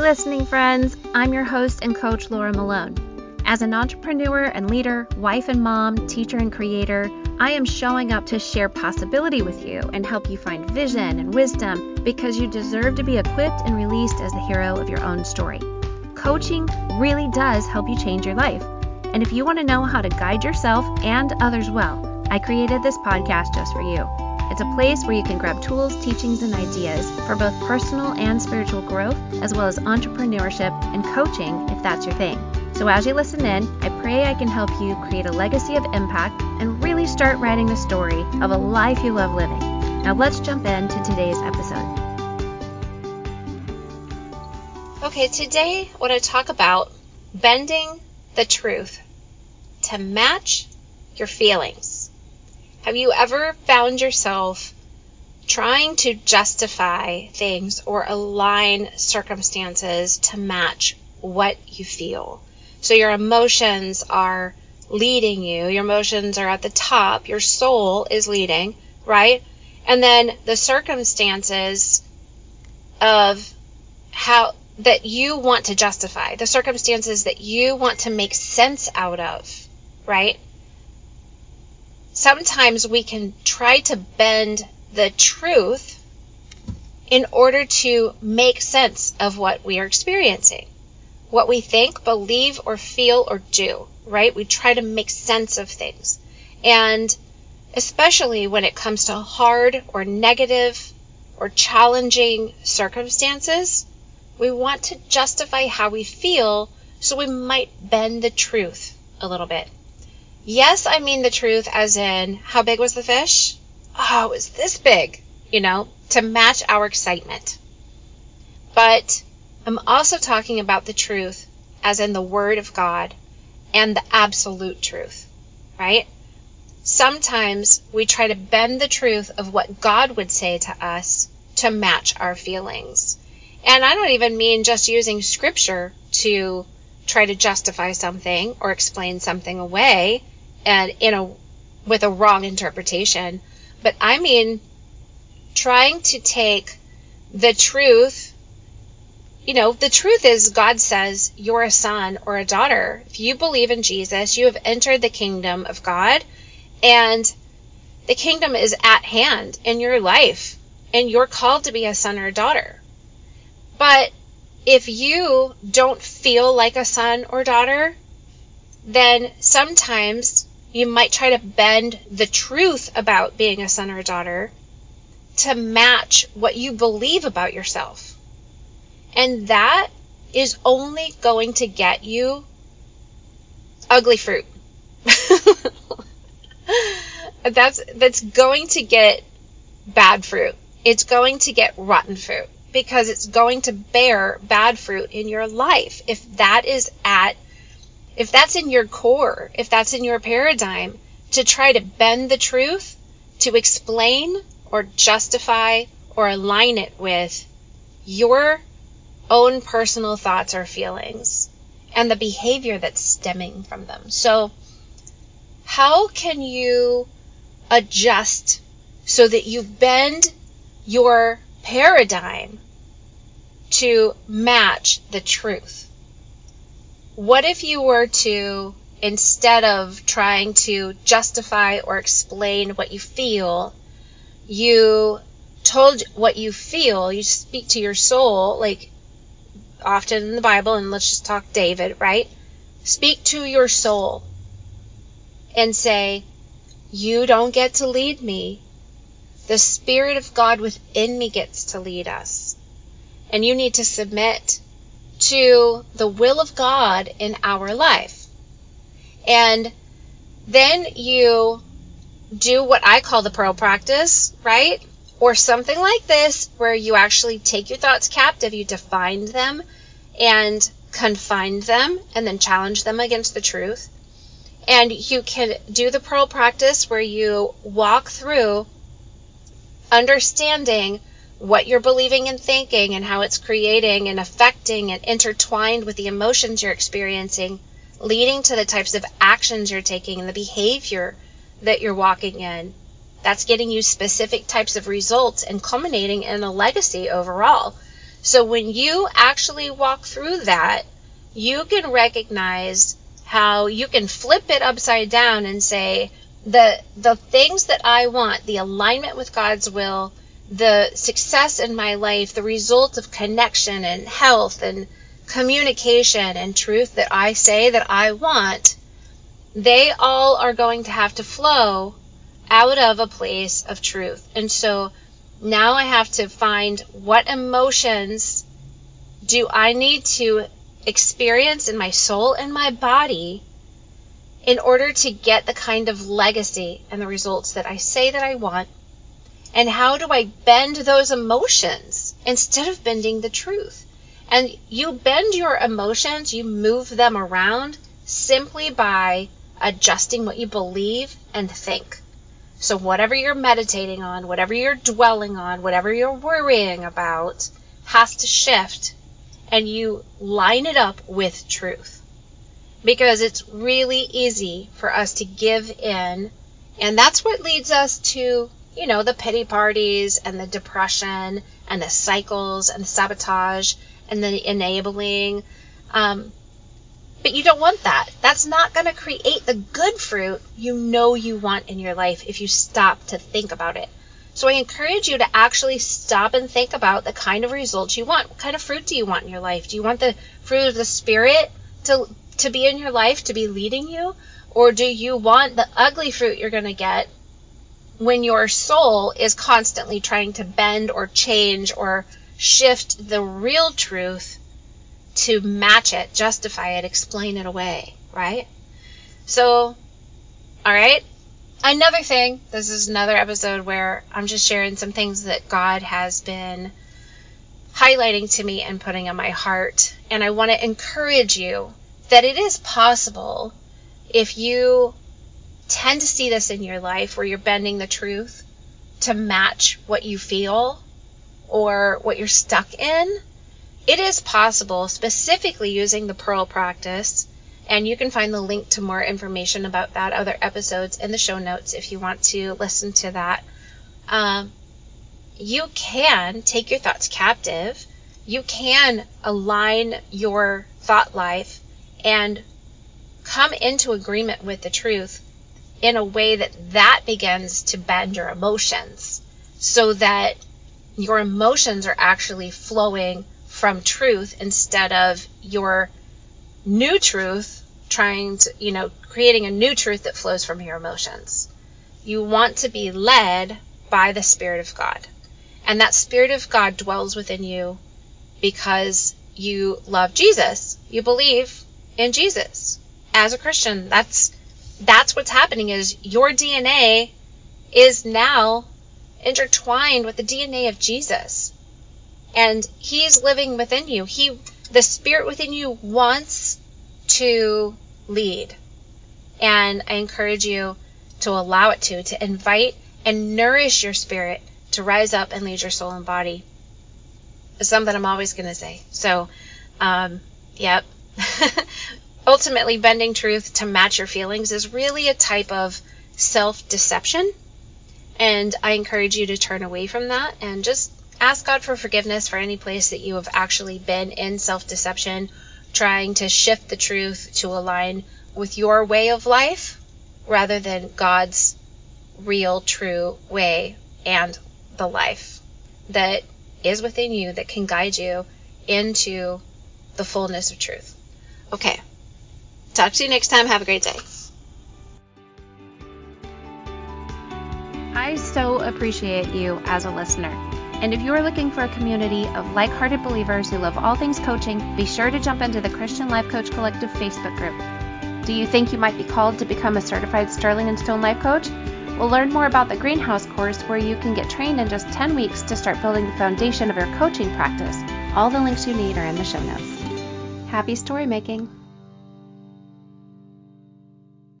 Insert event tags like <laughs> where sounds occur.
Listening friends, I'm your host and coach, Laura Malone. As an entrepreneur and leader, wife and mom, teacher and creator, I am showing up to share possibility with you and help you find vision and wisdom because you deserve to be equipped and released as the hero of your own story. Coaching really does help you change your life. And if you want to know how to guide yourself and others well, I created this podcast just for you. It's a place where you can grab tools, teachings, and ideas for both personal and spiritual growth, as well as entrepreneurship and coaching if that's your thing. So as you listen in, I pray I can help you create a legacy of impact and really start writing the story of a life you love living. Now let's jump into today's episode. Okay, today I want to talk about bending the truth to match your feelings. Have you ever found yourself trying to justify things or align circumstances to match what you feel? So your emotions are leading you, your emotions are at the top, your soul is leading, right? And then the circumstances of how that you want to justify, the circumstances that you want to make sense out of, right? Sometimes we can try to bend the truth in order to make sense of what we are experiencing, what we think, believe, or feel, or do, right? We try to make sense of things. And especially when it comes to hard or negative or challenging circumstances, we want to justify how we feel, so we might bend the truth a little bit. Yes, I mean the truth, as in, how big was the fish? Oh, it was this big, you know, to match our excitement. But I'm also talking about the truth, as in the Word of God and the absolute truth, right? Sometimes we try to bend the truth of what God would say to us to match our feelings. And I don't even mean just using scripture to try to justify something or explain something away and in a with a wrong interpretation. But I mean trying to take the truth you know, the truth is God says you're a son or a daughter. If you believe in Jesus, you have entered the kingdom of God and the kingdom is at hand in your life and you're called to be a son or a daughter. But if you don't feel like a son or daughter, then sometimes you might try to bend the truth about being a son or a daughter to match what you believe about yourself. And that is only going to get you ugly fruit. <laughs> that's that's going to get bad fruit. It's going to get rotten fruit because it's going to bear bad fruit in your life if that is at if that's in your core, if that's in your paradigm, to try to bend the truth, to explain or justify or align it with your own personal thoughts or feelings and the behavior that's stemming from them. So, how can you adjust so that you bend your paradigm to match the truth? What if you were to, instead of trying to justify or explain what you feel, you told what you feel, you speak to your soul, like often in the Bible, and let's just talk David, right? Speak to your soul and say, You don't get to lead me. The Spirit of God within me gets to lead us. And you need to submit to the will of God in our life. And then you do what I call the pearl practice, right? Or something like this, where you actually take your thoughts captive, you define them and confine them, and then challenge them against the truth. And you can do the pearl practice where you walk through understanding what you're believing and thinking and how it's creating and affecting and intertwined with the emotions you're experiencing, leading to the types of actions you're taking and the behavior that you're walking in. That's getting you specific types of results and culminating in a legacy overall. So when you actually walk through that, you can recognize how you can flip it upside down and say, the the things that I want, the alignment with God's will, the success in my life, the result of connection and health and communication and truth that I say that I want, they all are going to have to flow out of a place of truth. And so now I have to find what emotions do I need to experience in my soul and my body in order to get the kind of legacy and the results that I say that I want? And how do I bend those emotions instead of bending the truth? And you bend your emotions, you move them around simply by adjusting what you believe and think. So, whatever you're meditating on, whatever you're dwelling on, whatever you're worrying about has to shift and you line it up with truth. Because it's really easy for us to give in, and that's what leads us to, you know, the pity parties and the depression and the cycles and the sabotage and the enabling. Um, but you don't want that. That's not going to create the good fruit you know you want in your life if you stop to think about it. So I encourage you to actually stop and think about the kind of results you want. What kind of fruit do you want in your life? Do you want the fruit of the spirit to to be in your life, to be leading you? Or do you want the ugly fruit you're going to get when your soul is constantly trying to bend or change or shift the real truth to match it, justify it, explain it away, right? So, all right. Another thing, this is another episode where I'm just sharing some things that God has been highlighting to me and putting on my heart. And I want to encourage you that it is possible if you tend to see this in your life where you're bending the truth to match what you feel or what you're stuck in, it is possible, specifically using the Pearl practice, and you can find the link to more information about that other episodes in the show notes if you want to listen to that. Um, you can take your thoughts captive. You can align your thought life and come into agreement with the truth in a way that that begins to bend your emotions so that your emotions are actually flowing from truth instead of your new truth trying to, you know, creating a new truth that flows from your emotions. You want to be led by the Spirit of God. And that Spirit of God dwells within you because you love Jesus. You believe in Jesus. As a Christian, that's that's what's happening is your DNA is now intertwined with the DNA of Jesus. And he's living within you. He the spirit within you wants to lead. And I encourage you to allow it to, to invite and nourish your spirit to rise up and lead your soul and body. It's something I'm always going to say. So, um, yep. <laughs> Ultimately, bending truth to match your feelings is really a type of self deception and I encourage you to turn away from that and just ask God for forgiveness for any place that you have actually been in self deception, trying to shift the truth to align with your way of life rather than God's real, true way and the life that is within you that can guide you into the fullness of truth. Okay. Talk to you next time. Have a great day. I so appreciate you as a listener. And if you are looking for a community of like hearted believers who love all things coaching, be sure to jump into the Christian Life Coach Collective Facebook group. Do you think you might be called to become a certified Sterling and Stone Life Coach? We'll learn more about the Greenhouse course where you can get trained in just 10 weeks to start building the foundation of your coaching practice. All the links you need are in the show notes. Happy story making!